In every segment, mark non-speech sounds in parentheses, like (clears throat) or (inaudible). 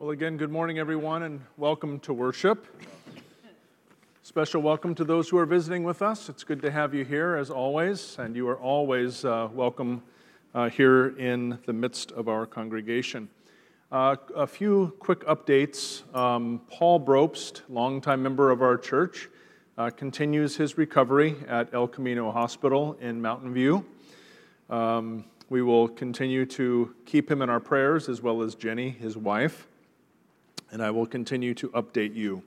Well, again, good morning, everyone, and welcome to worship. Special welcome to those who are visiting with us. It's good to have you here, as always, and you are always uh, welcome uh, here in the midst of our congregation. Uh, a few quick updates. Um, Paul Brobst, longtime member of our church, uh, continues his recovery at El Camino Hospital in Mountain View. Um, we will continue to keep him in our prayers, as well as Jenny, his wife, and I will continue to update you.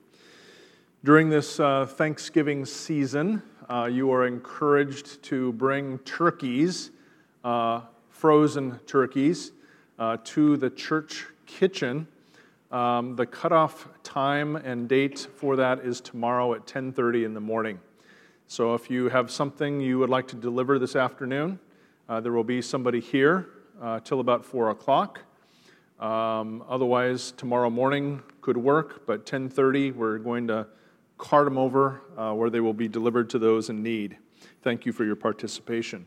During this uh, Thanksgiving season, uh, you are encouraged to bring turkeys, uh, frozen turkeys, uh, to the church kitchen. Um, the cutoff time and date for that is tomorrow at 10:30 in the morning. So if you have something you would like to deliver this afternoon, uh, there will be somebody here uh, till about 4 o'clock. Um, otherwise, tomorrow morning could work, but 10:30 we're going to cart them over uh, where they will be delivered to those in need. Thank you for your participation.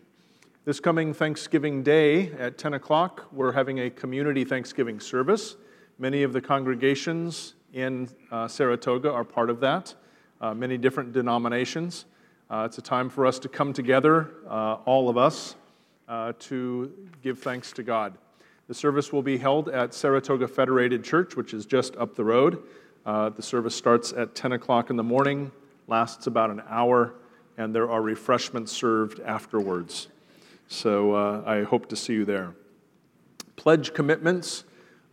This coming Thanksgiving Day at 10 o'clock, we're having a community Thanksgiving service. Many of the congregations in uh, Saratoga are part of that, uh, many different denominations. Uh, it's a time for us to come together, uh, all of us, uh, to give thanks to God. The service will be held at Saratoga Federated Church, which is just up the road. Uh, the service starts at 10 o'clock in the morning, lasts about an hour, and there are refreshments served afterwards. So uh, I hope to see you there. Pledge commitments.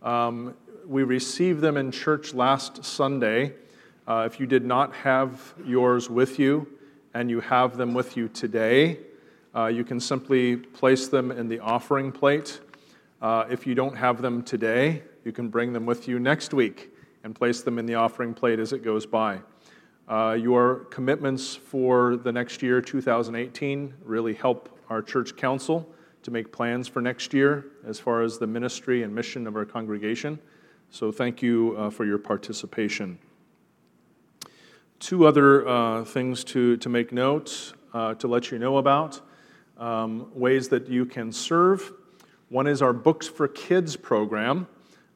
Um, we received them in church last Sunday. Uh, if you did not have yours with you and you have them with you today, uh, you can simply place them in the offering plate. Uh, if you don't have them today, you can bring them with you next week and place them in the offering plate as it goes by. Uh, your commitments for the next year, 2018, really help our church council to make plans for next year as far as the ministry and mission of our congregation. So, thank you uh, for your participation. Two other uh, things to, to make note, uh, to let you know about um, ways that you can serve. One is our Books for Kids program.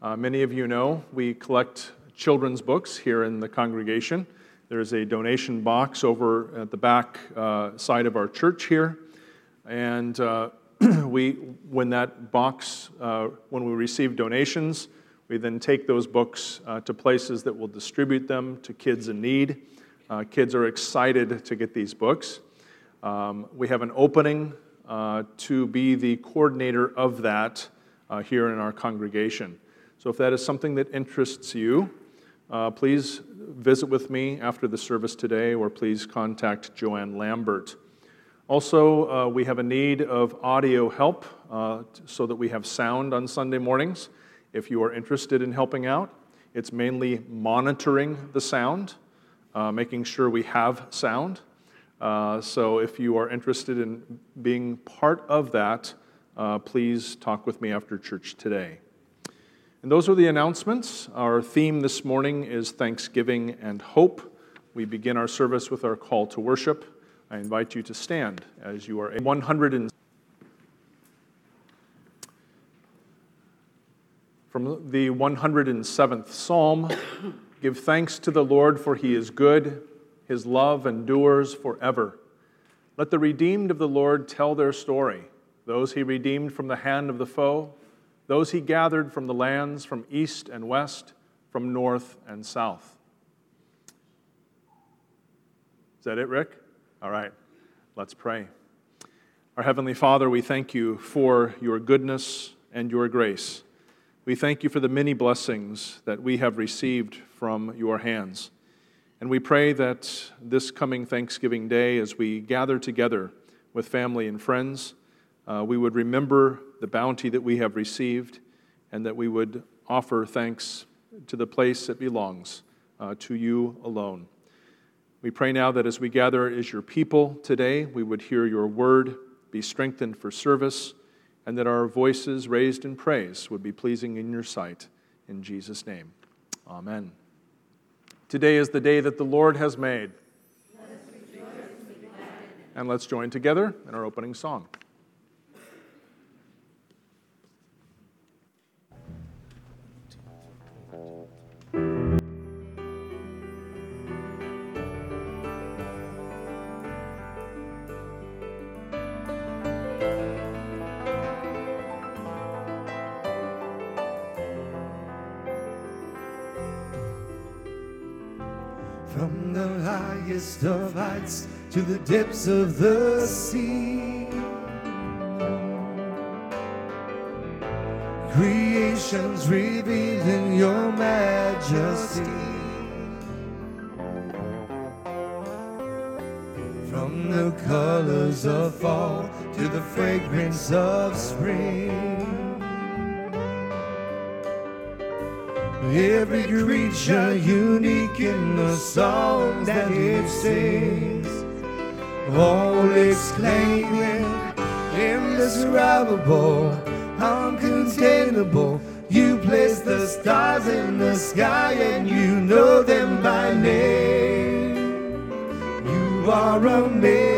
Uh, many of you know we collect children's books here in the congregation. There's a donation box over at the back uh, side of our church here. And uh, (clears throat) we, when that box, uh, when we receive donations, we then take those books uh, to places that will distribute them to kids in need. Uh, kids are excited to get these books. Um, we have an opening uh, to be the coordinator of that uh, here in our congregation. So if that is something that interests you, uh, please visit with me after the service today, or please contact Joanne Lambert. Also, uh, we have a need of audio help uh, so that we have sound on Sunday mornings. If you are interested in helping out, it's mainly monitoring the sound, uh, making sure we have sound. Uh, so if you are interested in being part of that, uh, please talk with me after church today. And those are the announcements. Our theme this morning is Thanksgiving and Hope. We begin our service with our call to worship. I invite you to stand as you are 100 and from the 107th Psalm. Give thanks to the Lord, for he is good his love endures forever. Let the redeemed of the Lord tell their story, those he redeemed from the hand of the foe, those he gathered from the lands from east and west, from north and south. Is that it, Rick? All right, let's pray. Our Heavenly Father, we thank you for your goodness and your grace. We thank you for the many blessings that we have received from your hands. And we pray that this coming Thanksgiving Day, as we gather together with family and friends, uh, we would remember the bounty that we have received and that we would offer thanks to the place it belongs, uh, to you alone. We pray now that as we gather as your people today, we would hear your word, be strengthened for service, and that our voices raised in praise would be pleasing in your sight. In Jesus' name, amen. Today is the day that the Lord has made. and let's join together in our opening song. Of heights to the depths of the sea. Creation's revealing your majesty. From the colors of fall to the fragrance of spring. Every creature unique in the songs that it sings, all exclaiming, indescribable, uncontainable. You place the stars in the sky and you know them by name. You are amazing,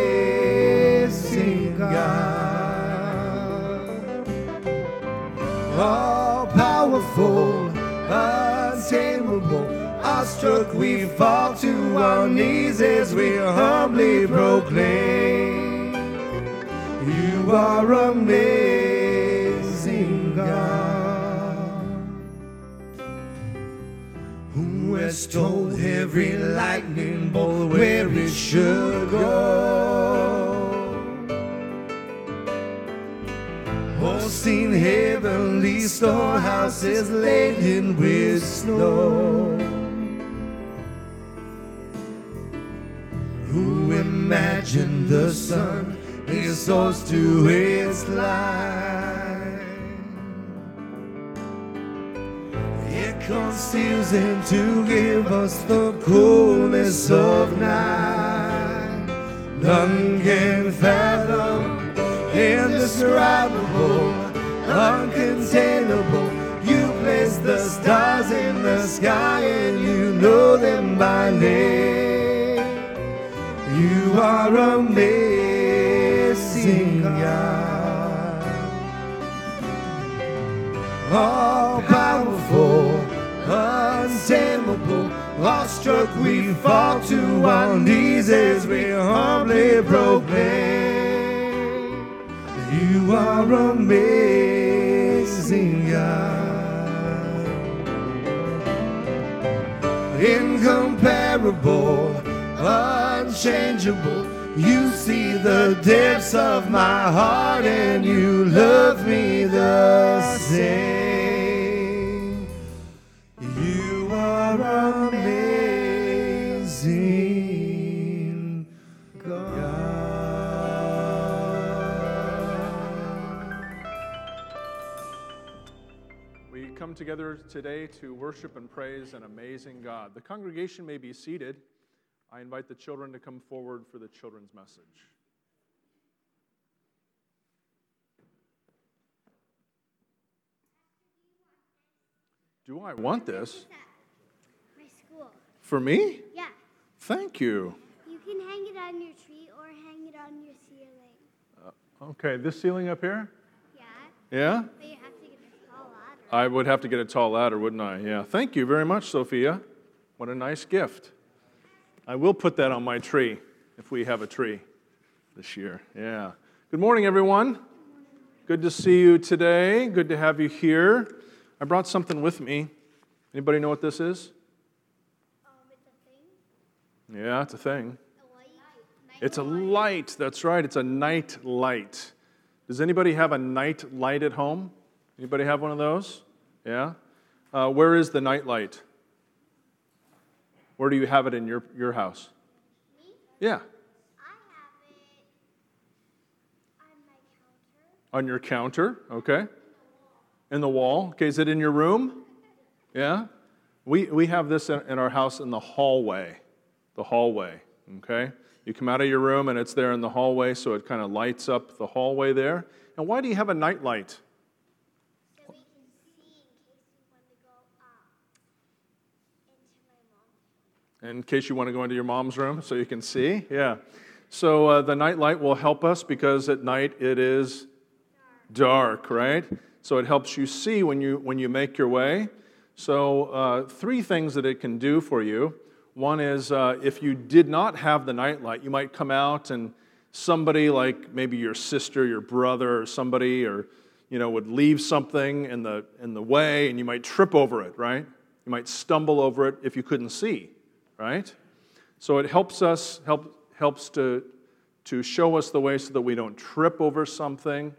Awestruck, we fall to our knees as we humbly proclaim. You are amazing, God. Who has told every lightning bolt where it should go? Oh, seen heavenly storehouses laden with snow. Imagined the sun is source to its light? It conceals him to give us the coolness of night. None can fathom, indescribable, uncontainable. You place the stars in the sky and you know them by name. You are amazing, God. All powerful, untamable. Awestruck, we fall to our knees as we humbly proclaim. You are amazing, God. Incomparable, unchangeable. You see the depths of my heart and you love me the same. You are amazing, God. We come together today to worship and praise an amazing God. The congregation may be seated. I invite the children to come forward for the children's message. Do I want this? My school. For me? Yeah. Thank you. You can hang it on your tree or hang it on your ceiling. Uh, okay, this ceiling up here? Yeah. Yeah? But you have to get a tall ladder. I would have to get a tall ladder, wouldn't I? Yeah. Thank you very much, Sophia. What a nice gift. I will put that on my tree if we have a tree this year. Yeah. Good morning, everyone. Good to see you today. Good to have you here. I brought something with me. Anybody know what this is? Um, it's. Yeah, it's a thing. A. It's a light. That's right. It's a night light. Does anybody have a night light at home? Anybody have one of those? Yeah. Uh, where is the night light? Where do you have it in your, your house? Me? Yeah, I have it on my counter. on your counter. Okay. In the wall. Okay, is it in your room? (laughs) Yeah. We, we have this in, in our house in the hallway. The hallway. Okay. You come out of your room and it's there in the hallway, so it kind of lights up the hallway there. And why do you have a night light? So we can see in case we want to go up into my mom's room. In case you want to go into your mom's room so you can see. Yeah. So uh, the night light will help us because at night it is dark, right? So it helps you see when you when you make your way. So uh, three things that it can do for you. One is uh, if you did not have the night light, you might come out and somebody like maybe your sister, your brother, or somebody, or you know, would leave something in the in the way, and you might trip over it, right? You might stumble over it if you couldn't see right? So it helps us, help, helps to, to show us the way so that we don't trip over something.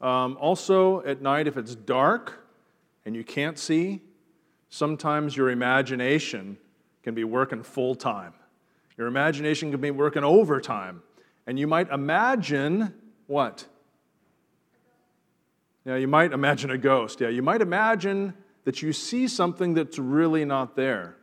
Um, also, at night, if it's dark and you can't see, sometimes your imagination can be working full time. Your imagination can be working overtime. And you might imagine what? Yeah, you might imagine a ghost. Yeah, you might imagine that you see something that's really not there.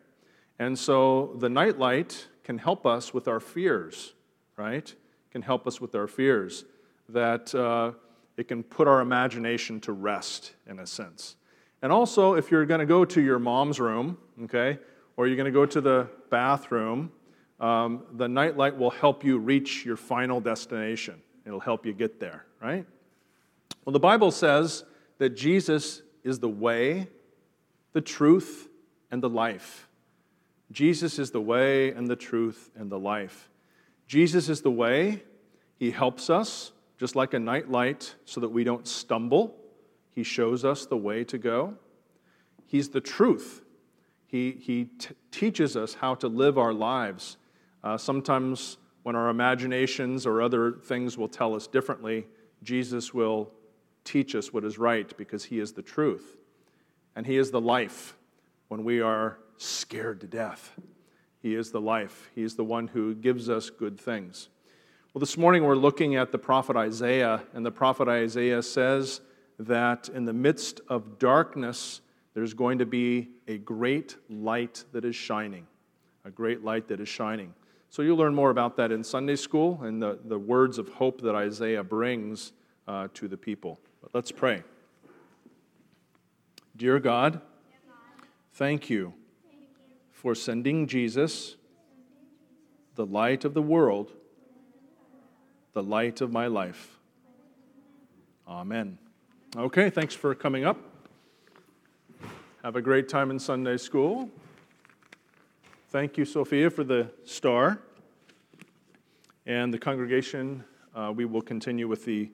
And so the nightlight can help us with our fears, right? Can help us with our fears. That uh, it can put our imagination to rest, in a sense. And also, if you're going to go to your mom's room, okay, or you're going to go to the bathroom, um, the nightlight will help you reach your final destination. It'll help you get there, right? Well, the Bible says that Jesus is the way, the truth, and the life. Jesus is the way and the truth and the life. Jesus is the way. He helps us, just like a night light, so that we don't stumble. He shows us the way to go. He's the truth. He, he t- teaches us how to live our lives. Uh, sometimes, when our imaginations or other things will tell us differently, Jesus will teach us what is right because He is the truth. And He is the life when we are scared to death. He is the life, He is the one who gives us good things. Well, this morning we're looking at the prophet Isaiah, and the prophet Isaiah says that in the midst of darkness, there's going to be a great light that is shining. A great light that is shining. So you'll learn more about that in Sunday school and the, the words of hope that Isaiah brings uh, to the people. But let's pray. Dear God, thank you for sending Jesus, the light of the world, the light of my life. Amen. Okay, thanks for coming up. Have a great time in Sunday school. Thank you, Sophia, for the star. And the congregation, uh, we will continue with the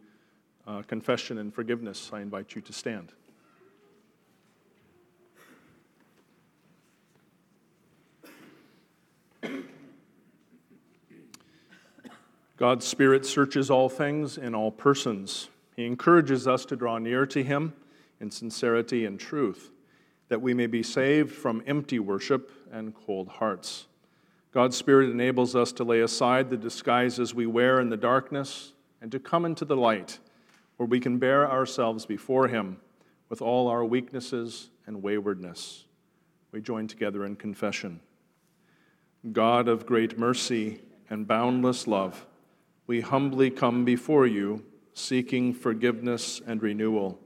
uh, confession and forgiveness, I invite you to stand. God's Spirit searches all things in all persons. He encourages us to draw near to Him in sincerity and truth, that we may be saved from empty worship and cold hearts. God's Spirit enables us to lay aside the disguises we wear in the darkness and to come into the light where we can bare ourselves before Him with all our weaknesses and waywardness. We join together in confession. God of great mercy and boundless love, we humbly come before you, seeking forgiveness and renewal.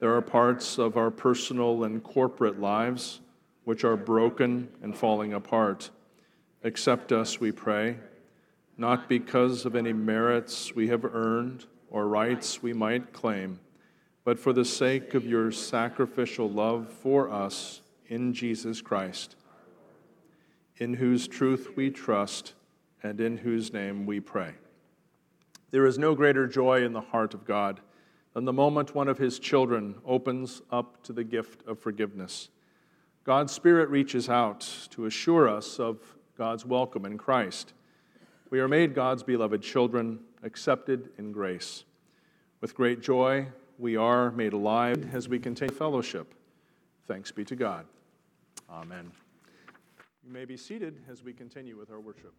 There are parts of our personal and corporate lives which are broken and falling apart. Accept us, we pray, not because of any merits we have earned or rights we might claim, but for the sake of your sacrificial love for us in Jesus Christ, in whose truth we trust and in whose name we pray. There is no greater joy in the heart of God than the moment one of his children opens up to the gift of forgiveness. God's Spirit reaches out to assure us of God's welcome in Christ. We are made God's beloved children accepted in grace. With great joy, we are made alive as we continue fellowship. Thanks be to God. Amen. You may be seated as we continue with our worship.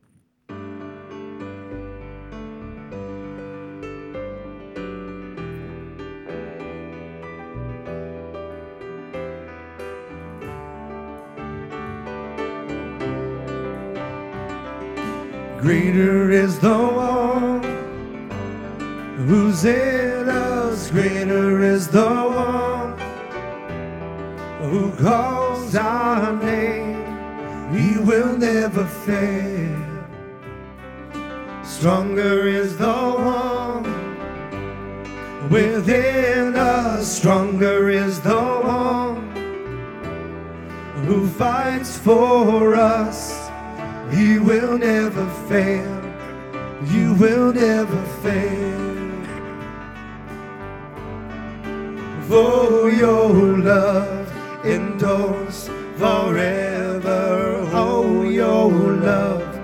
Greater is the one who's in us. Greater is the one who calls our name. He will never fail. Stronger is the one within us. Stronger is the one who fights for us. He will never fail. You will never fail. For your love endures forever. Oh, your love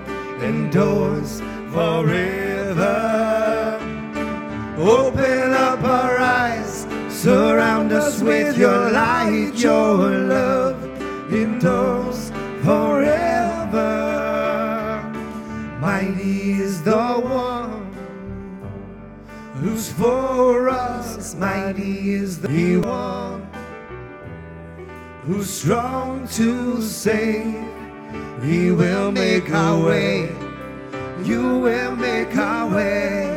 endures forever. Open up our eyes, surround us with your light, your love endures us, mighty is the one who's strong to save. He will make our way. You will make our way.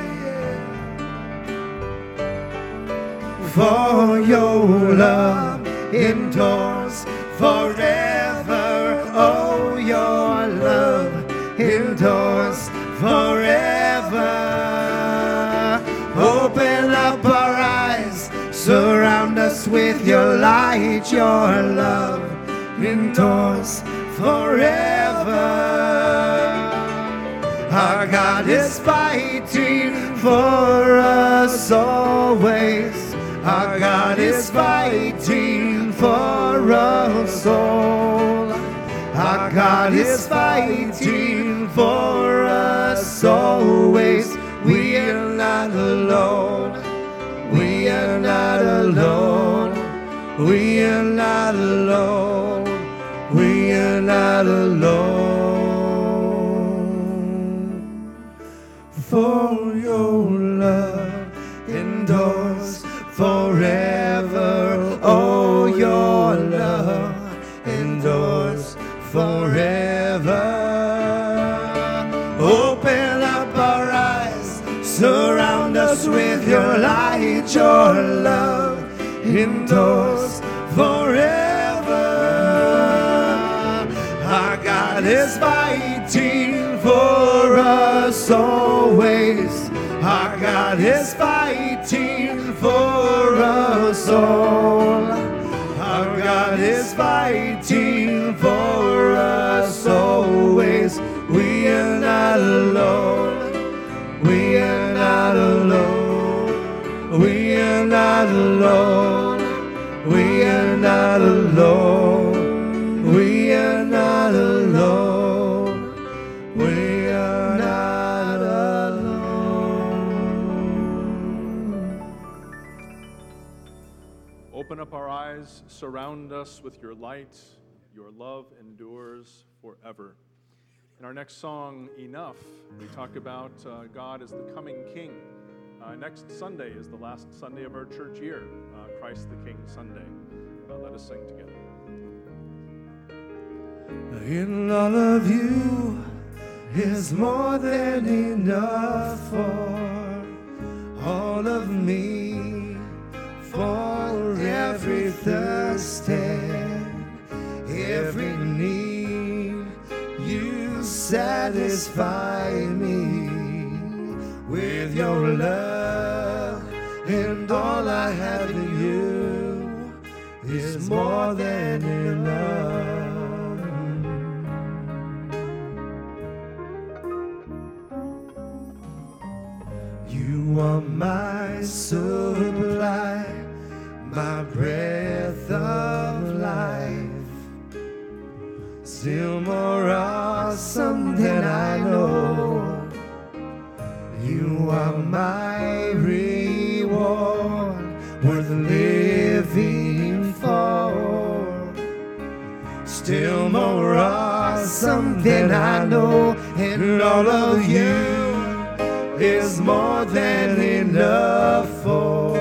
For your love endures forever. Your light. Your love endures forever. Our God is fighting for us always. Our God is fighting for us all. Our God is fighting for us always. We are not alone. We are not alone. We are not alone. We are not alone. For your love endures forever. Oh, your love endures forever. Open up our eyes, surround us with your light. Your love endures forever. Our God is fighting for us always. Our God is fighting for us all. Our God is fighting for us always. We are not alone. Not alone. We are not alone. We are not alone. We are not alone. Open up our eyes, surround us with your light. Your love endures forever. In our next song, Enough, we talk about uh, God as the coming King. Uh, next Sunday is the last Sunday of our church year, uh, Christ the King Sunday. Uh, let us sing together. In all of you is more than enough for all of me, for every thirst and every need. You satisfy me with your love, and all I have in you is more than enough. You are my supply, my breath of life. Still more awesome than I know. You are my reward, worth living for. Still more awesome than I know, and all of you is more than enough for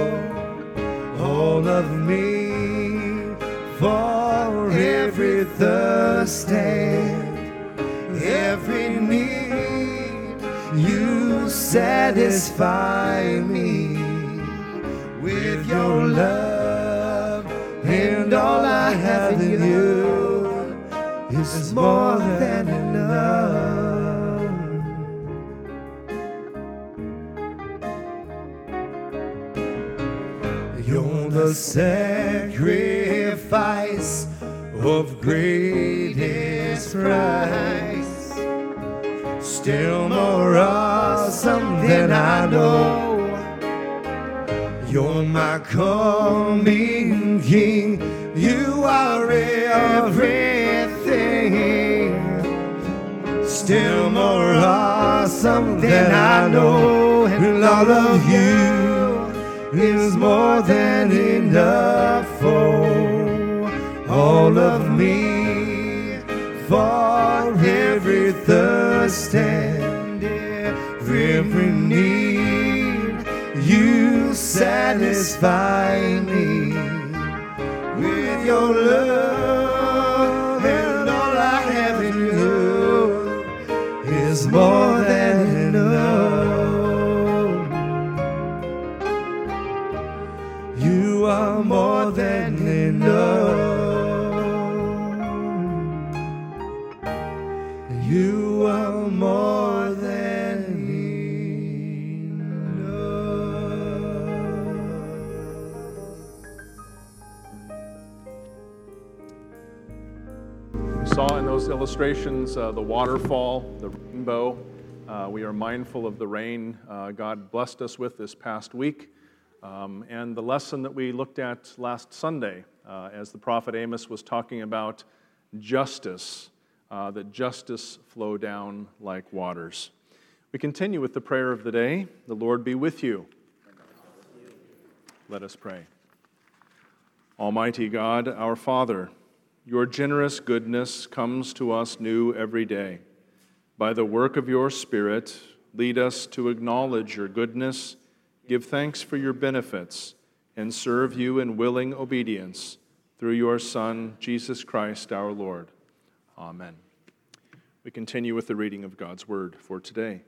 all of me, satisfy me with your love, and all I have in you is more than enough. You're the sacrifice of greatest price. Still more awesome than I know. You're my coming King. You are everything. Still more something I know, and all of you is more than enough for all of me, for every thirst and every need. You satisfy me with your love, and all I have in you is more than enough. You are more than You are more than. We saw in those illustrations uh, the waterfall, the rainbow. Uh, we are mindful of the rain uh, God blessed us with this past week. Um, and the lesson that we looked at last Sunday, uh, as the prophet Amos was talking about justice, uh, that justice flow down like waters. We continue with the prayer of the day The Lord be with you. Let us pray. Almighty God, our Father, your generous goodness comes to us new every day. By the work of your Spirit, lead us to acknowledge your goodness, give thanks for your benefits, and serve you in willing obedience through your Son, Jesus Christ our Lord. Amen. We continue with the reading of God's Word for today.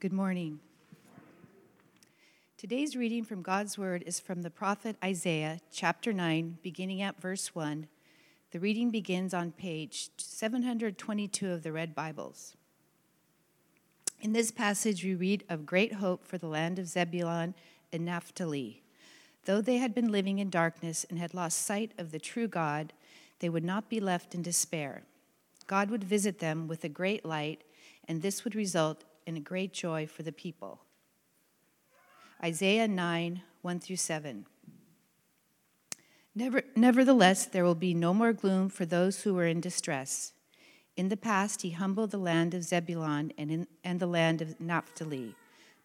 Good morning. Today's reading from God's Word is from the prophet Isaiah, chapter 9, beginning at verse 1. The reading begins on page 722 of the Red Bibles. In this passage, we read of great hope for the land of Zebulun and Naphtali. Though they had been living in darkness and had lost sight of the true God, they would not be left in despair. God would visit them with a great light, and this would result in a great joy for the people. Isaiah 9 1 through 7. Never, nevertheless, there will be no more gloom for those who are in distress. In the past, he humbled the land of Zebulun and, in, and the land of Naphtali.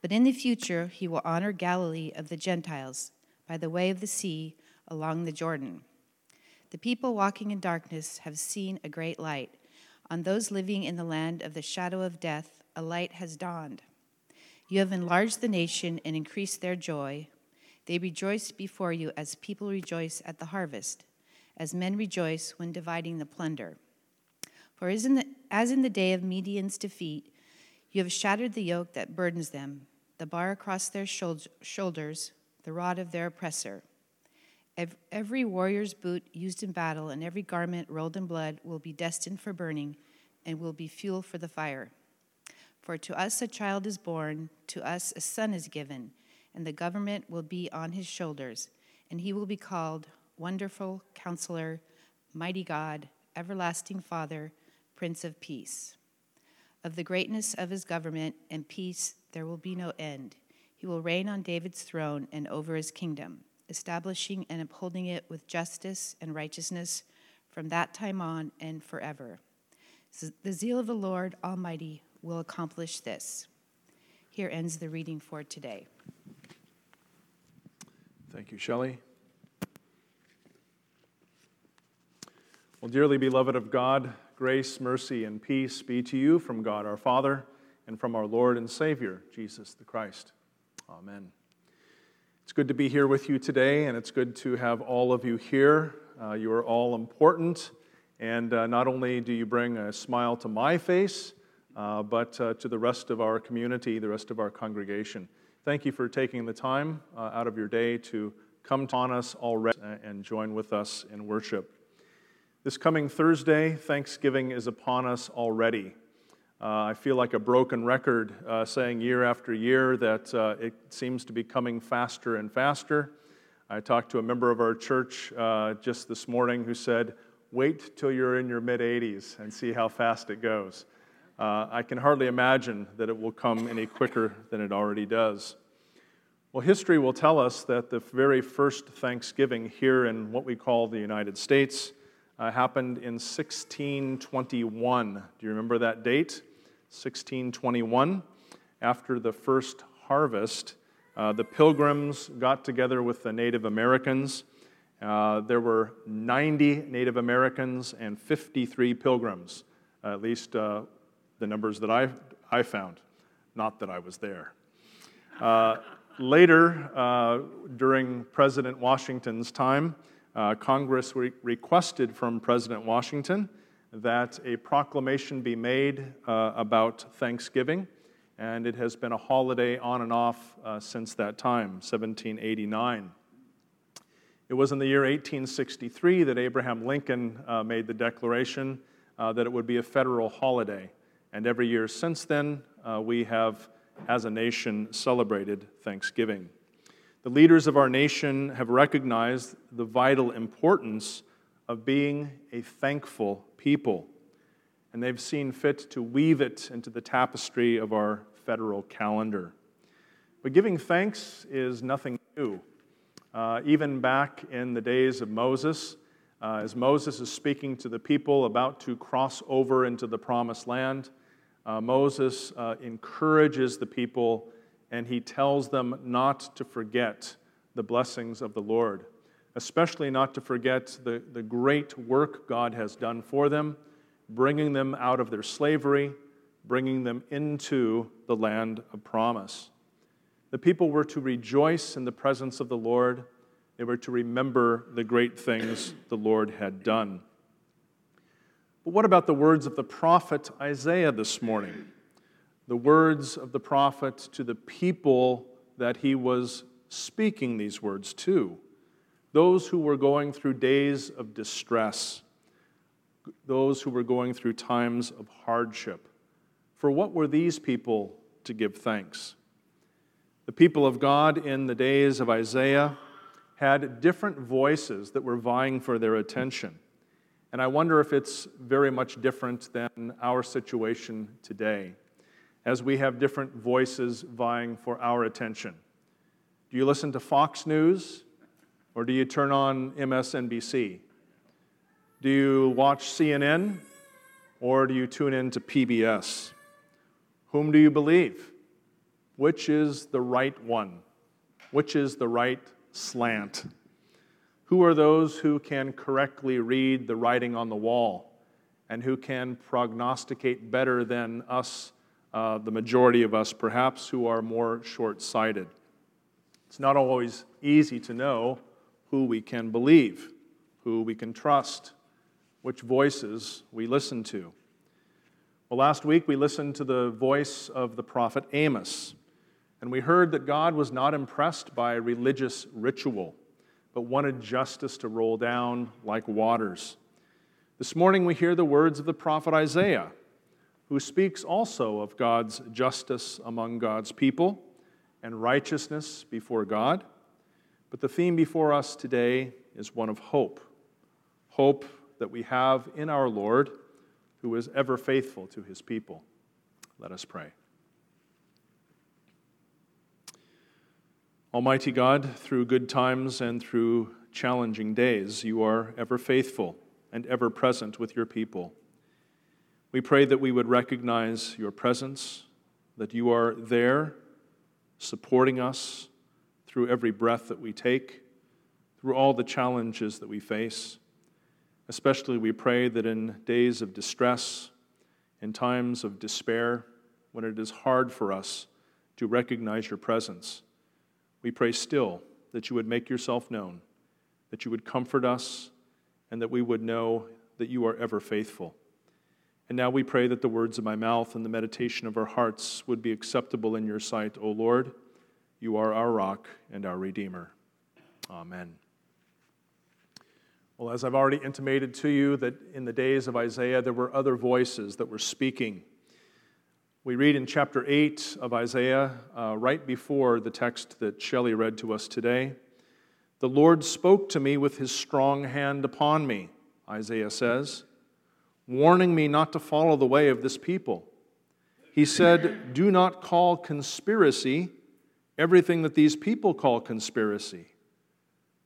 But in the future, he will honor Galilee of the Gentiles by the way of the sea along the Jordan. The people walking in darkness have seen a great light. On those living in the land of the shadow of death, a light has dawned. You have enlarged the nation and increased their joy. They rejoice before you as people rejoice at the harvest, as men rejoice when dividing the plunder. For as in the, as in the day of Midian's defeat, you have shattered the yoke that burdens them, the bar across their shoulders, the rod of their oppressor. Every warrior's boot used in battle and every garment rolled in blood will be destined for burning and will be fuel for the fire. For to us a child is born, to us a son is given, and the government will be on his shoulders, and he will be called Wonderful Counselor, Mighty God, Everlasting Father, Prince of Peace. Of the greatness of his government and peace there will be no end. He will reign on David's throne and over his kingdom, establishing and upholding it with justice and righteousness from that time on and forever. The zeal of the Lord Almighty will accomplish this. Here ends the reading for today. Thank you, Shelley. Well, dearly beloved of God, grace, mercy, and peace be to you from God our Father and from our Lord and Savior, Jesus the Christ. Amen. It's good to be here with you today, and it's good to have all of you here. Uh, you are all important, and uh, not only do you bring a smile to my face, uh, but uh, to the rest of our community, the rest of our congregation. Thank you for taking the time uh, out of your day to come on us already and join with us in worship. This coming Thursday, Thanksgiving is upon us already. Uh, I feel like a broken record uh, saying year after year that uh, it seems to be coming faster and faster. I talked to a member of our church just this morning who said, Wait till you're in your mid 80s and see how fast it goes. Uh, I can hardly imagine that it will come any quicker than it already does. Well, history will tell us that the very first Thanksgiving here in what we call the United States uh, happened in 1621. Do you remember that date? 1621. After the first harvest, uh, the pilgrims got together with the Native Americans. Uh, there were 90 Native Americans and 53 pilgrims, at least uh, the numbers that I, I found. Not that I was there. Uh, later, uh, during President Washington's time, Congress re- requested from President Washington that a proclamation be made uh, about Thanksgiving, and it has been a holiday on and off uh, since that time, 1789. It was in the year 1863 that Abraham Lincoln uh, made the declaration uh, that it would be a federal holiday, and every year since then, uh, we have, as a nation, celebrated Thanksgiving. The leaders of our nation have recognized the vital importance of being a thankful people, and they've seen fit to weave it into the tapestry of our federal calendar. But giving thanks is nothing new. Uh, even back in the days of Moses, uh, as Moses is speaking to the people about to cross over into the promised land, uh, Moses uh, encourages the people and he tells them not to forget the blessings of the Lord, especially not to forget the, the great work God has done for them, bringing them out of their slavery, bringing them into the land of promise. The people were to rejoice in the presence of the Lord. They were to remember the great things the Lord had done. But what about the words of the prophet Isaiah this morning? The words of the prophet to the people that he was speaking these words to. Those who were going through days of distress, those who were going through times of hardship. For what were these people to give thanks? The people of God in the days of Isaiah had different voices that were vying for their attention. And I wonder if it's very much different than our situation today, as we have different voices vying for our attention. Do you listen to Fox News or do you turn on MSNBC? Do you watch CNN or do you tune in to PBS? Whom do you believe? Which is the right one? Which is the right slant? Who are those who can correctly read the writing on the wall and who can prognosticate better than us, uh, the majority of us perhaps, who are more short sighted? It's not always easy to know who we can believe, who we can trust, which voices we listen to. Well, last week we listened to the voice of the prophet Amos, and we heard that God was not impressed by religious ritual, but wanted justice to roll down like waters. This morning we hear the words of the prophet Isaiah, who speaks also of God's justice among God's people and righteousness before God. But the theme before us today is one of hope hope that we have in our Lord, who is ever faithful to his people. Let us pray. Almighty God, through good times and through challenging days, you are ever faithful and ever present with your people. We pray that we would recognize your presence, that you are there supporting us through every breath that we take, through all the challenges that we face. Especially, we pray that in days of distress, in times of despair, when it is hard for us to recognize your presence, we pray still that you would make yourself known, that you would comfort us, and that we would know that you are ever faithful. And now we pray that the words of my mouth and the meditation of our hearts would be acceptable in your sight, O Lord. You are our rock and our Redeemer. Amen. Well, as I've already intimated to you, that in the days of Isaiah, there were other voices that were speaking. We read in chapter 8 of Isaiah, uh, right before the text that Shelley read to us today The Lord spoke to me with his strong hand upon me, Isaiah says warning me not to follow the way of this people. He said, Do not call conspiracy everything that these people call conspiracy.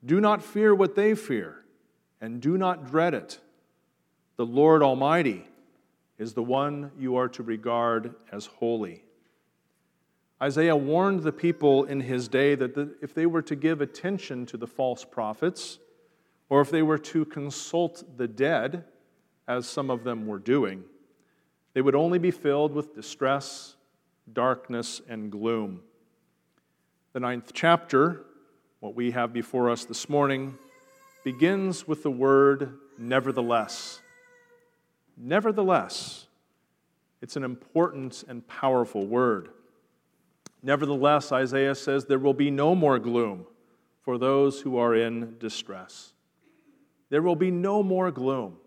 Do not fear what they fear, and do not dread it, The Lord Almighty is the one you are to regard as holy. Isaiah warned the people in his day that the, if they were to give attention to the false prophets, or if they were to consult the dead, as some of them were doing, they would only be filled with distress, darkness, and gloom. The ninth chapter, what we have before us this morning, begins with the word nevertheless. Nevertheless, it's an important and powerful word. Nevertheless, Isaiah says, there will be no more gloom for those who are in distress. There will be no more gloom.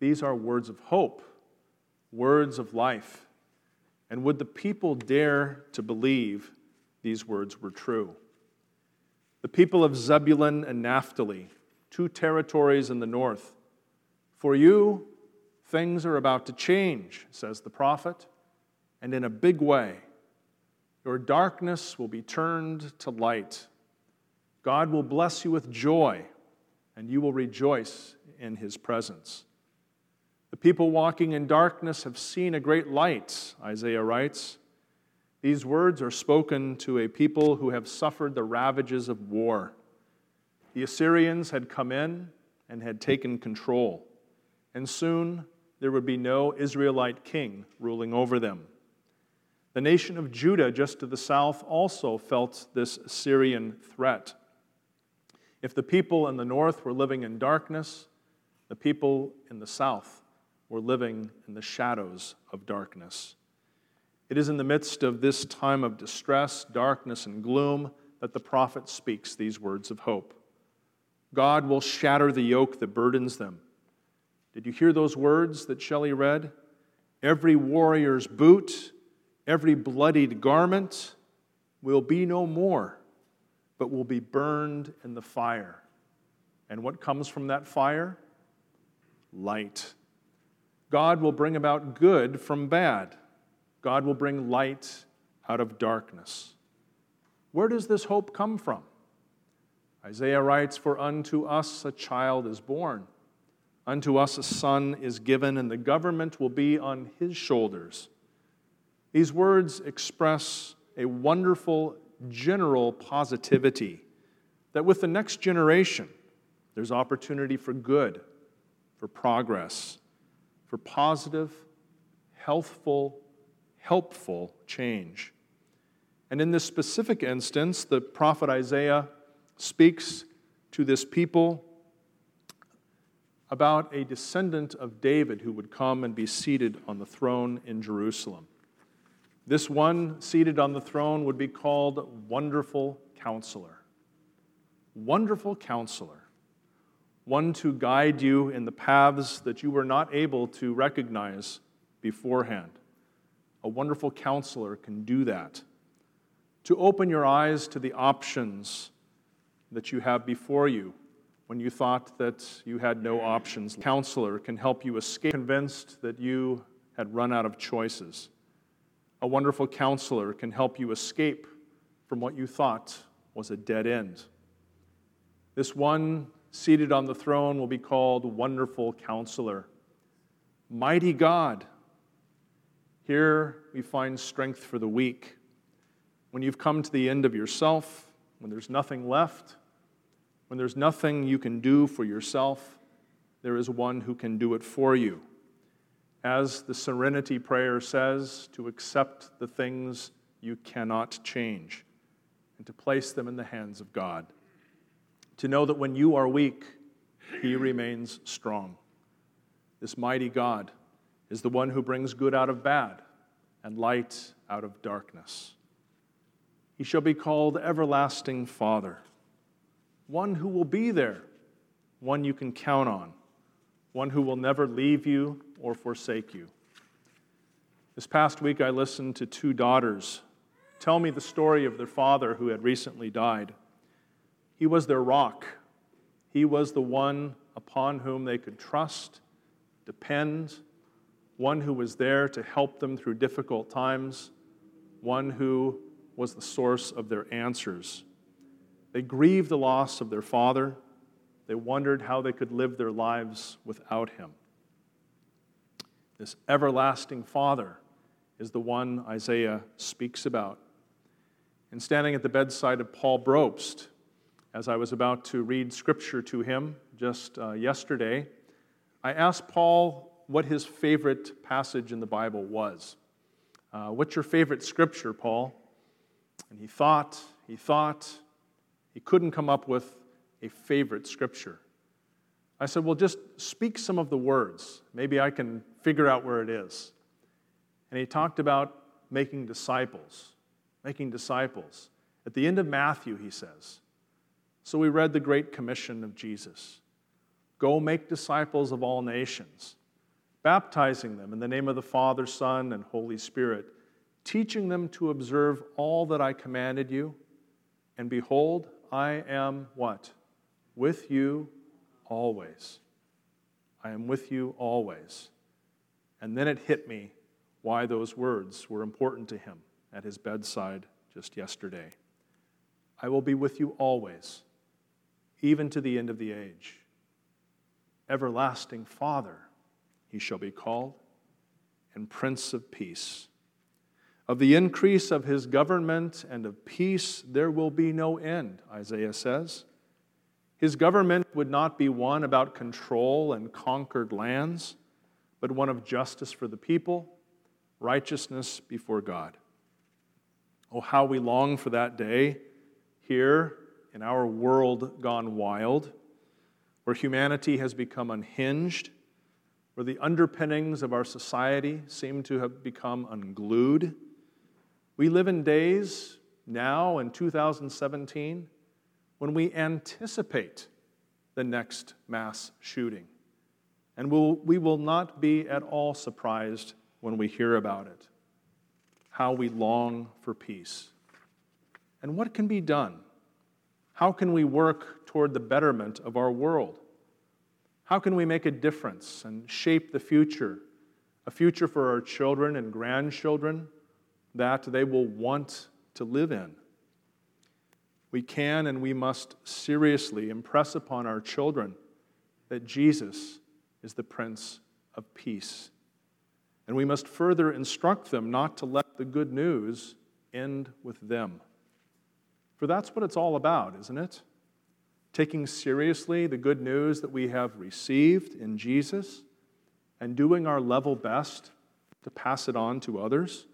These are words of hope, words of life. And would the people dare to believe these words were true? The people of Zebulun and Naphtali, two territories in the north, for you, things are about to change, says the prophet, and in a big way. Your darkness will be turned to light. God will bless you with joy, and you will rejoice in his presence. The people walking in darkness have seen a great light, Isaiah writes. These words are spoken to a people who have suffered the ravages of war. The Assyrians had come in and had taken control, and soon there would be no Israelite king ruling over them. The nation of Judah, just to the south, also felt this Assyrian threat. If the people in the north were living in darkness, the people in the south were living in the shadows of darkness. It is in the midst of this time of distress, darkness, and gloom that the prophet speaks these words of hope. God will shatter the yoke that burdens them. Did you hear those words that Shelley read? Every warrior's boot Every bloodied garment will be no more, but will be burned in the fire. And what comes from that fire? Light. God will bring about good from bad. God will bring light out of darkness. Where does this hope come from? Isaiah writes, For unto us a child is born, unto us a son is given, and the government will be on his shoulders these words express a wonderful general positivity that with the next generation, there's opportunity for good, for progress, for positive, healthful, helpful change. And in this specific instance, the prophet Isaiah speaks to this people about a descendant of David who would come and be seated on the throne in Jerusalem. This one seated on the throne would be called Wonderful Counselor. Wonderful Counselor. One to guide you in the paths that you were not able to recognize beforehand. A wonderful counselor can do that. To open your eyes to the options that you have before you when you thought that you had no options. Counselor can help you escape, convinced that you had run out of choices. A wonderful counselor can help you escape from what you thought was a dead end. This one seated on the throne will be called Wonderful Counselor. Mighty God. Here we find strength for the weak. When you've come to the end of yourself, when there's nothing left, when there's nothing you can do for yourself, there is one who can do it for you as the Serenity Prayer says, to accept the things you cannot change and to place them in the hands of God. To know that when you are weak, He remains strong. This mighty God is the one who brings good out of bad and light out of darkness. He shall be called Everlasting Father, one who will be there, one you can count on, one who will never leave you or forsake you. This past week, I listened to two daughters tell me the story of their father who had recently died. He was their rock, he was the one upon whom they could trust, depend, one who was there to help them through difficult times, one who was the source of their answers. They grieved the loss of their father. They wondered how they could live their lives without him. This everlasting Father is the one Isaiah speaks about. And standing at the bedside of Paul Brobst, as I was about to read scripture to him just uh, yesterday, I asked Paul what his favorite passage in the Bible was. Uh, what's your favorite scripture, Paul? And he thought, he thought, he couldn't come up with a favorite scripture. I said, Well, just speak some of the words. Maybe I can figure out where it is. And he talked about making disciples, making disciples. At the end of Matthew, he says, So we read the Great Commission of Jesus Go make disciples of all nations, baptizing them in the name of the Father, Son, and Holy Spirit, teaching them to observe all that I commanded you. And behold, I am what? With you always. I am with you always. And then it hit me why those words were important to him at his bedside just yesterday. I will be with you always, even to the end of the age. Everlasting Father, he shall be called, and Prince of Peace. Of the increase of his government and of peace, there will be no end, Isaiah says. His government would not be one about control and conquered lands, but one of justice for the people, righteousness before God. Oh, how we long for that day here in our world gone wild, where humanity has become unhinged, where the underpinnings of our society seem to have become unglued. We live in days now in 2017 when we anticipate the next mass shooting. And we'll, we will not be at all surprised when we hear about it. How we long for peace. And what can be done? How can we work toward the betterment of our world? How can we make a difference and shape the future? A future for our children and grandchildren that they will want to live in we can and we must seriously impress upon our children that Jesus is the Prince of Peace. And we must further instruct them not to let the good news end with them. For that's what it's all about, isn't it? Taking seriously the good news that we have received in Jesus and doing our level best to pass it on to others.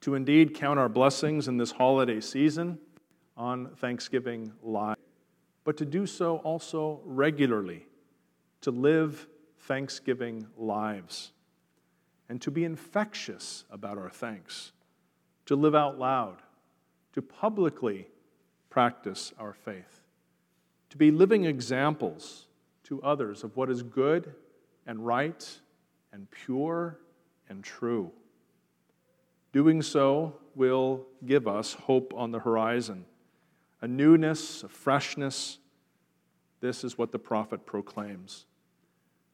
To indeed count our blessings in this holiday season on Thanksgiving Live, but to do so also regularly, to live Thanksgiving lives, and to be infectious about our thanks, to live out loud, to publicly practice our faith, to be living examples to others of what is good and right and pure and true. Doing so will give us hope on the horizon a newness, a freshness. This is what the prophet proclaims.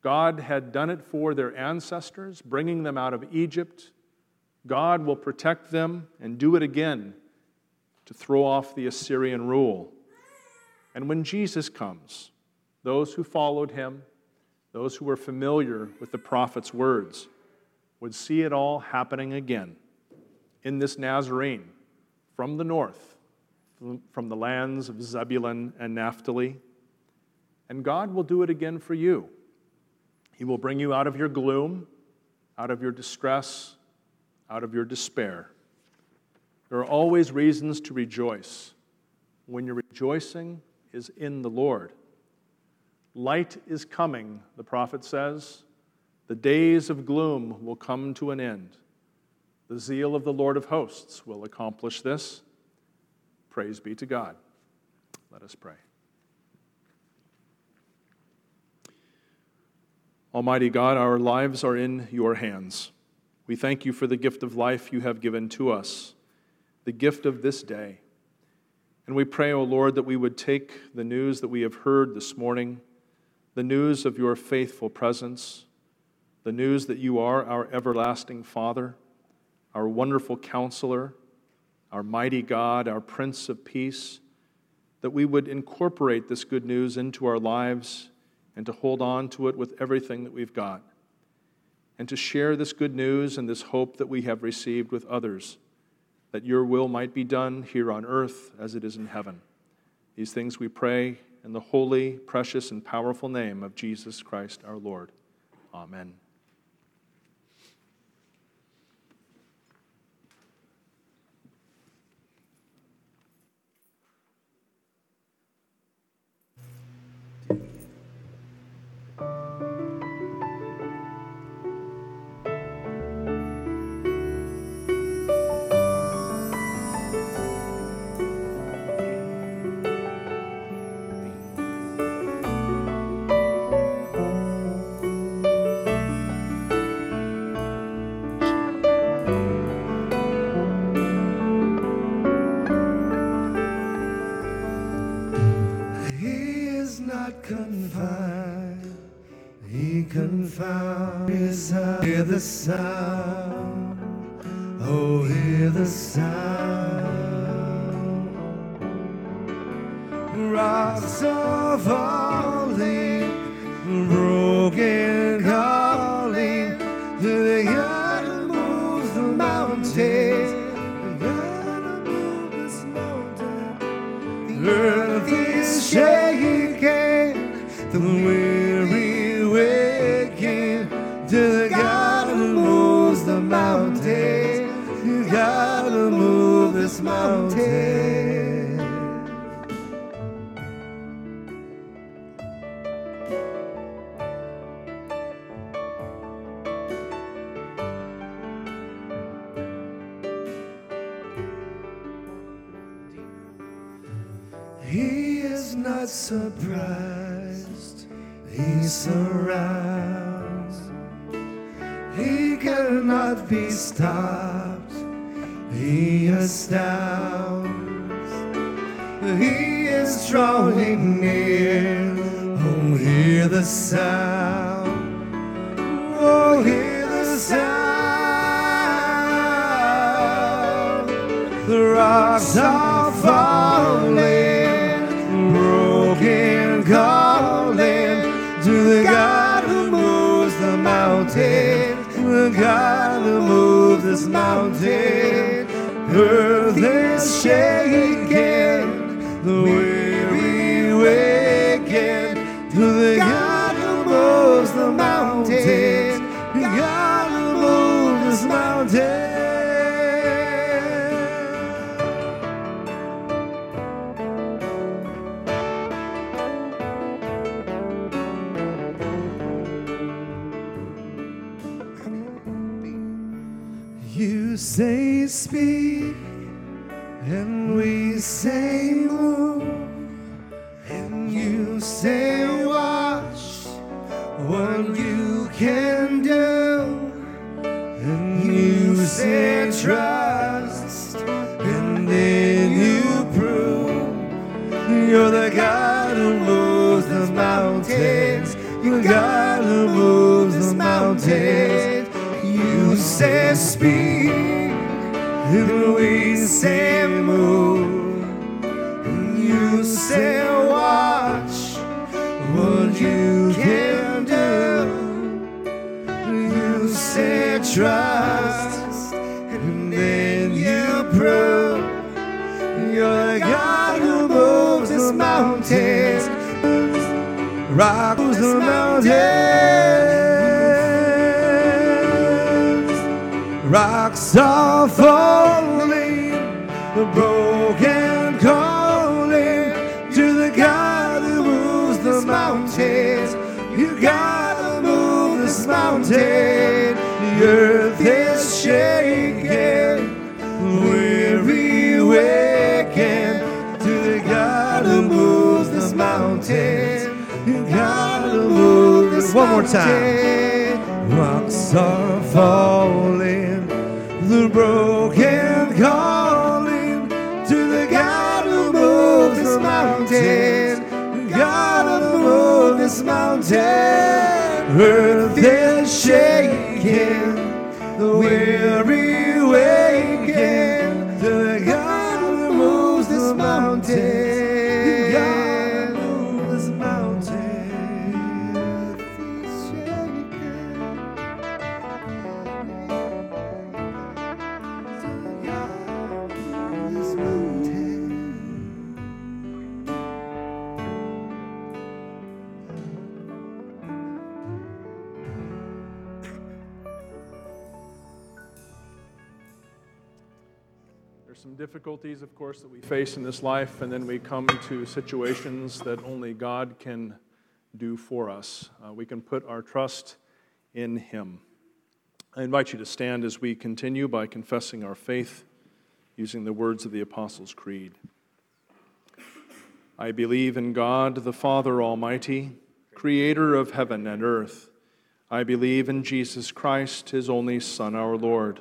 God had done it for their ancestors, bringing them out of Egypt. God will protect them and do it again to throw off the Assyrian rule. And when Jesus comes, those who followed him, those who were familiar with the prophet's words, would see it all happening again in this Nazarene from the north from the lands of Zebulun and Naphtali. And God will do it again for you. He will bring you out of your gloom, out of your distress, out of your despair. There are always reasons to rejoice when you're rejoicing is in the Lord. Light is coming, the prophet says. The days of gloom will come to an end. The zeal of the Lord of hosts will accomplish this. Praise be to God. Let us pray. Almighty God, our lives are in your hands. We thank you for the gift of life you have given to us, the gift of this day. And we pray, O oh Lord, that we would take the news that we have heard this morning, the news of your faithful presence, the news that you are our everlasting Father, our wonderful counselor, our mighty God, our Prince of Peace, that we would incorporate this good news into our lives and to hold on to it with everything that we've got. and to share this good news and this hope that we have received with others, that your will might be done here on earth as it is in heaven. These things we pray in the holy, precious, and powerful name of Jesus Christ our Lord. Amen. He confined. He confound. Hear the sound. Oh, hear the sound. Surrounds. He cannot be stopped. He astounds. He is drawing near. Oh, hear the sound. Oh, hear the sound. The rocks are falling, God who moves this mountain. Earth is shaking, the weary waking to the God who moves the mountain, speak, move. And you say watch what you can do. You say trust, and then you prove you're the God who moves this mountains. Rock moves the mountains. Rocks are falling, the broken calling to the God who moves the mountains. You gotta move this mountain. The earth is shaking, weary waking to the God who moves this mountain. You gotta move this One more time. Rocks are falling, the broken calling this mountain. God who moves this mountain. Earth is shaking, the weary waking difficulties, of course, that we face in this life, and then we come to situations that only God can do for us. Uh, we can put our trust in Him. I invite you to stand as we continue by confessing our faith using the words of the Apostles' Creed. I believe in God, the Father Almighty, creator of heaven and earth. I believe in Jesus Christ, his only Son, our Lord.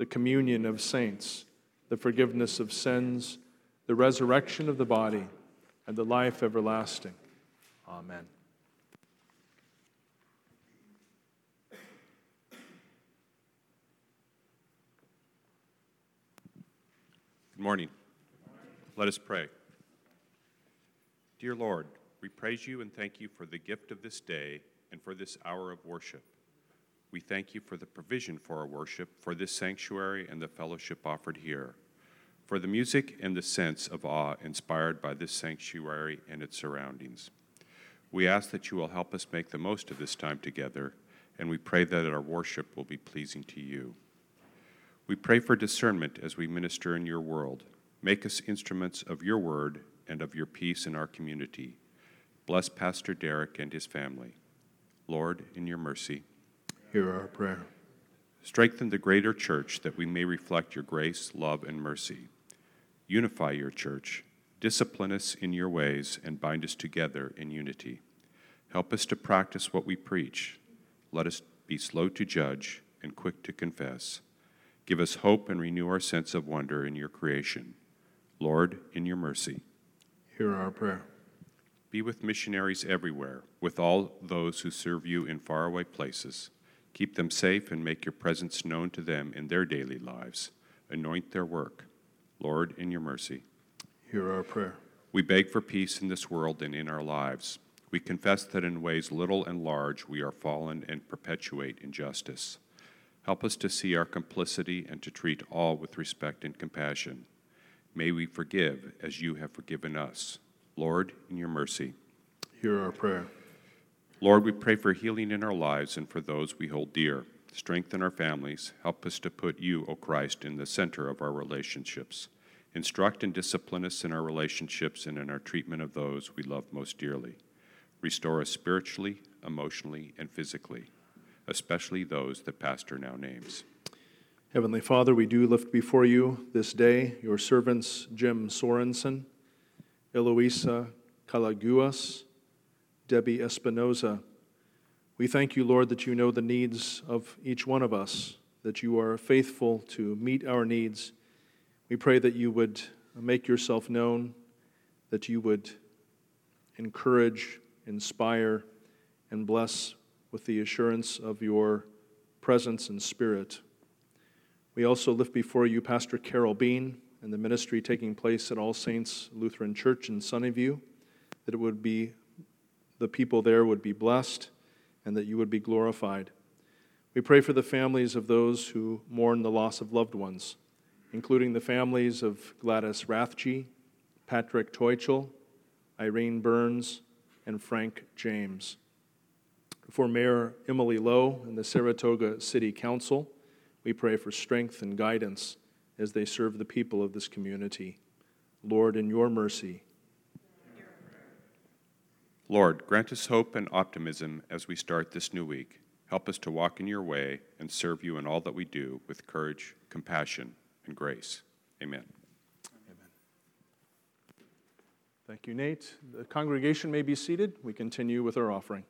the communion of saints, the forgiveness of sins, the resurrection of the body, and the life everlasting. Amen. Good morning. Let us pray. Dear Lord, we praise you and thank you for the gift of this day and for this hour of worship. We thank you for the provision for our worship, for this sanctuary and the fellowship offered here, for the music and the sense of awe inspired by this sanctuary and its surroundings. We ask that you will help us make the most of this time together, and we pray that our worship will be pleasing to you. We pray for discernment as we minister in your world. Make us instruments of your word and of your peace in our community. Bless Pastor Derek and his family. Lord, in your mercy, hear our prayer. Strengthen the greater church that we may reflect your grace, love, and mercy. Unify your church. Discipline us in your ways and bind us together in unity. Help us to practice what we preach. Let us be slow to judge and quick to confess. Give us hope and renew our sense of wonder in your creation. Lord, in your mercy, hear our prayer. Be with missionaries everywhere, with all those who serve you in faraway places. Keep them safe and make your presence known to them in their daily lives. Anoint their work. Lord, in your mercy. Hear our prayer. We beg for peace in this world and in our lives. We confess that in ways little and large we are fallen and perpetuate injustice. Help us to see our complicity and to treat all with respect and compassion. May we forgive as you have forgiven us. Lord, in your mercy, hear our prayer. Lord, we pray for healing in our lives and for those we hold dear. Strengthen our families. Help us to put you, O Christ, in the center of our relationships. Instruct and discipline us in our relationships and in our treatment of those we love most dearly. Restore us spiritually, emotionally, and physically, especially those that Pastor now names. Heavenly Father, we do lift before you this day your servants Jim Sorensen Eloisa Calaguas, Debbie Espinoza. We thank you, Lord, that you know the needs of each one of us, that you are faithful to meet our needs. We pray that you would make yourself known, that you would encourage, inspire, and bless with the assurance of your presence and spirit. We also lift before you Pastor Carol Bean and the ministry taking place at All Saints Lutheran Church in Sunnyvale, that it would be the people there would be blessed and that you would be glorified. We pray for the families of those who mourn the loss of loved ones, including the families of Gladys Rathje, Patrick Teuchel, Irene Burns, and Frank James. For Mayor Emily Lo and the Saratoga City Council, we pray for strength and guidance as they serve the people of this community. Lord, in your mercy. Lord, grant us hope and optimism as we start this new week. Help us to walk in your way and serve you in all that we do with courage, compassion, and grace. Amen. Amen. Thank you, Nate. The congregation may be seated. We continue with our offering.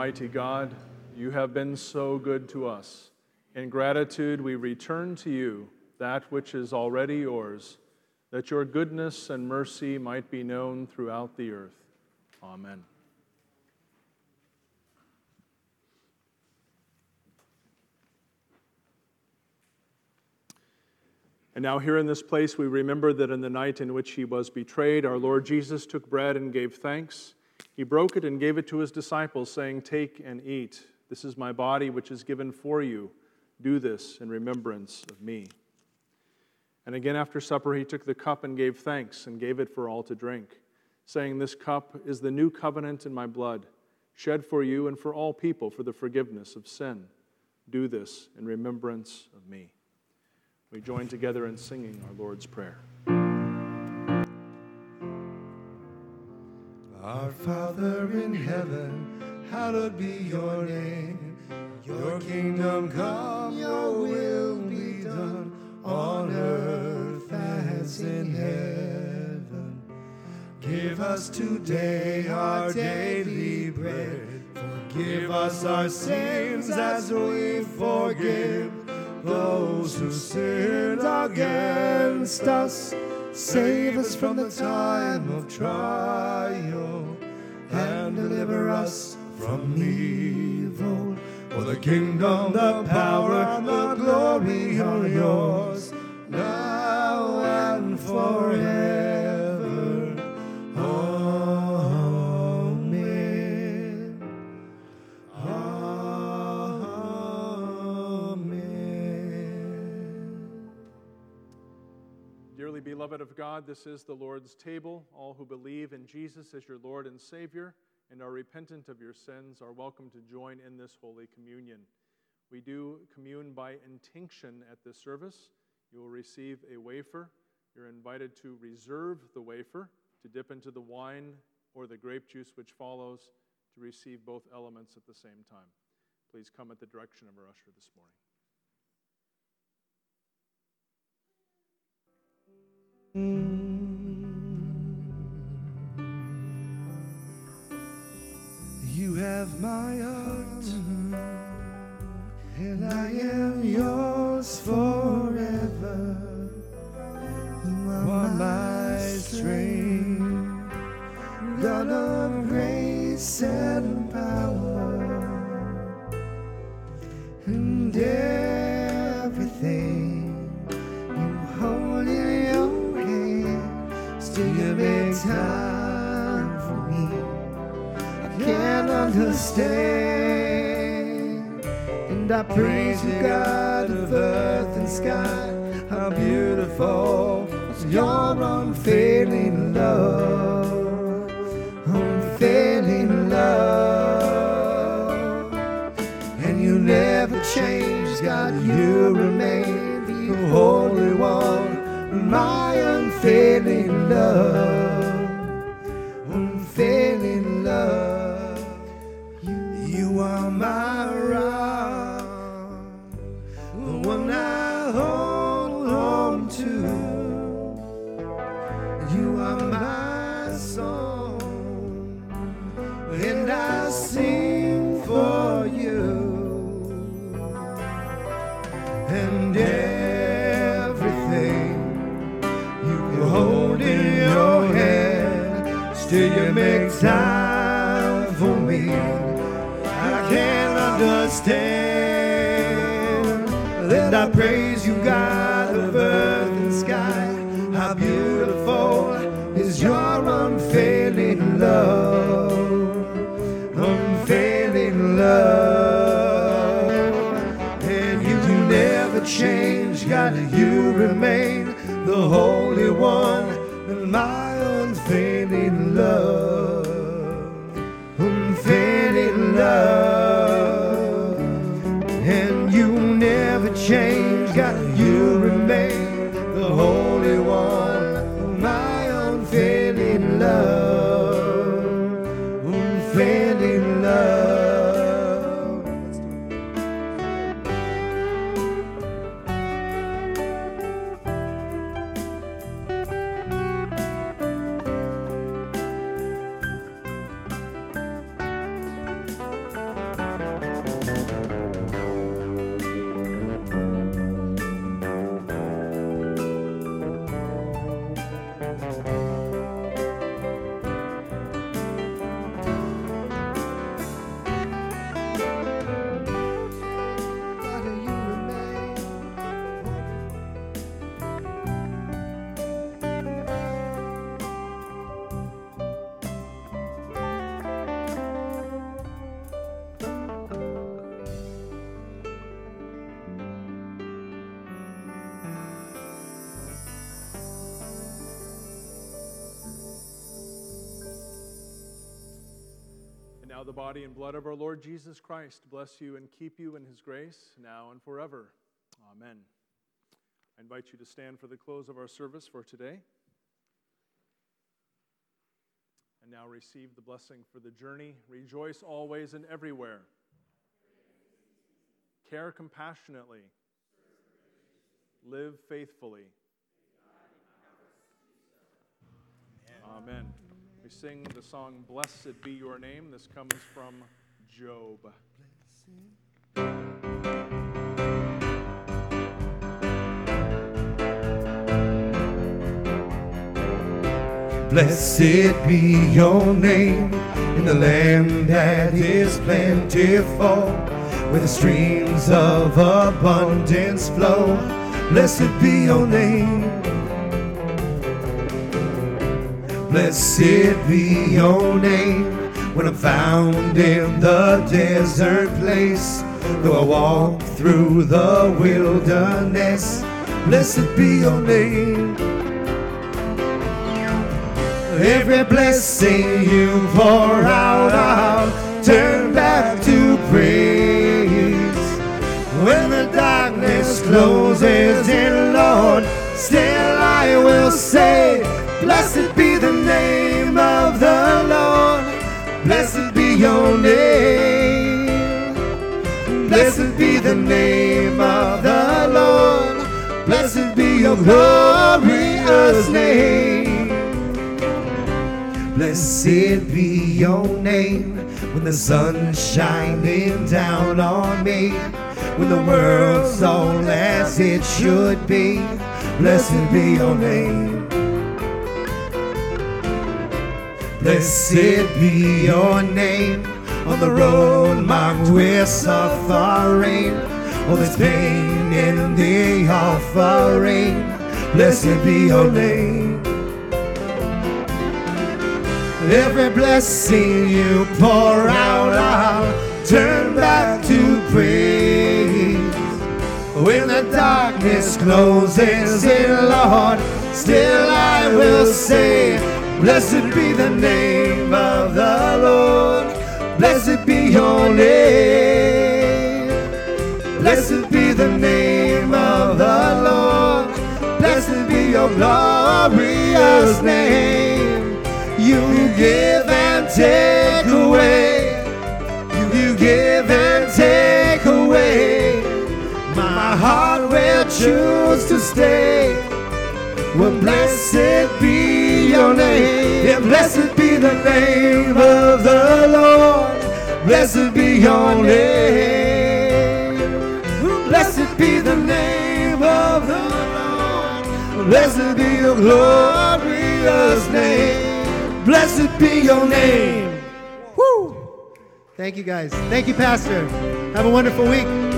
Almighty God, you have been so good to us. In gratitude, we return to you that which is already yours, that your goodness and mercy might be known throughout the earth. Amen. And now, here in this place, we remember that in the night in which he was betrayed, our Lord Jesus took bread and gave thanks. He broke it and gave it to his disciples, saying, Take and eat. This is my body, which is given for you. Do this in remembrance of me. And again, after supper, he took the cup and gave thanks and gave it for all to drink, saying, This cup is the new covenant in my blood, shed for you and for all people for the forgiveness of sin. Do this in remembrance of me. We join together in singing our Lord's Prayer. Our Father in heaven, hallowed be your name. Your kingdom come, your will be done on earth as in heaven. Give us today our daily bread. Forgive us our sins as we forgive those who sinned against us. Save us from the time of trial and deliver us from evil. For the kingdom, the power, and the glory are yours, now and forever. Beloved of God, this is the Lord's table. All who believe in Jesus as your Lord and Savior and are repentant of your sins are welcome to join in this Holy Communion. We do commune by intinction at this service. You will receive a wafer. You're invited to reserve the wafer, to dip into the wine or the grape juice which follows, to receive both elements at the same time. Please come at the direction of our usher this morning. You have my heart, and I am yours forever. You are my strength, God of grace and And I praise you, God of earth and sky. How beautiful is your unfailing love, unfailing love. And you never change, God, you remain the Holy One, my unfailing love hold in your hand, still you make time for me. I can't understand. Then I praise you, God of earth and sky. How beautiful is your unfailing love, unfailing love. And you never change, God, you remain the Holy One, body and blood of our Lord Jesus Christ bless you and keep you in his grace, now and forever. Amen. I invite you to stand for the close of our service for today. And now receive the blessing for the journey. Rejoice always and everywhere. Care compassionately. Live faithfully. Amen. Sing the song, Blessed Be Your Name. This comes from Job. Blessed be your name in the land that is plentiful, where the streams of abundance flow. Blessed be your name. Blessed be your name when I'm found in the desert place. Though I walk through the wilderness, blessed be your name. Every blessing you pour out, I'll turn back to praise. When the darkness closes in, Lord, still I will say, Blessed be Blessed be your name. Blessed be the name of the Lord. Blessed be your glorious name. Blessed be your name when the sun's shining down on me, when the world's all as it should be. Blessed be your name. Blessed be your name on the road marked with suffering. All this pain in the offering. Blessed be your name. Every blessing you pour out, I'll turn back to praise. When the darkness closes in, Lord, still I will say, Blessed be the name of the Lord. Blessed be your name. Blessed be the name of the Lord. Blessed be your glorious name. You give and take away. You give and take away. My heart will choose to stay. Well, blessed be your name. Yeah, blessed be the name of the Lord. Blessed be your name. Blessed be the name of the Lord. Blessed be your glorious name. Blessed be your name. Woo! Thank you guys. Thank you, Pastor. Have a wonderful week.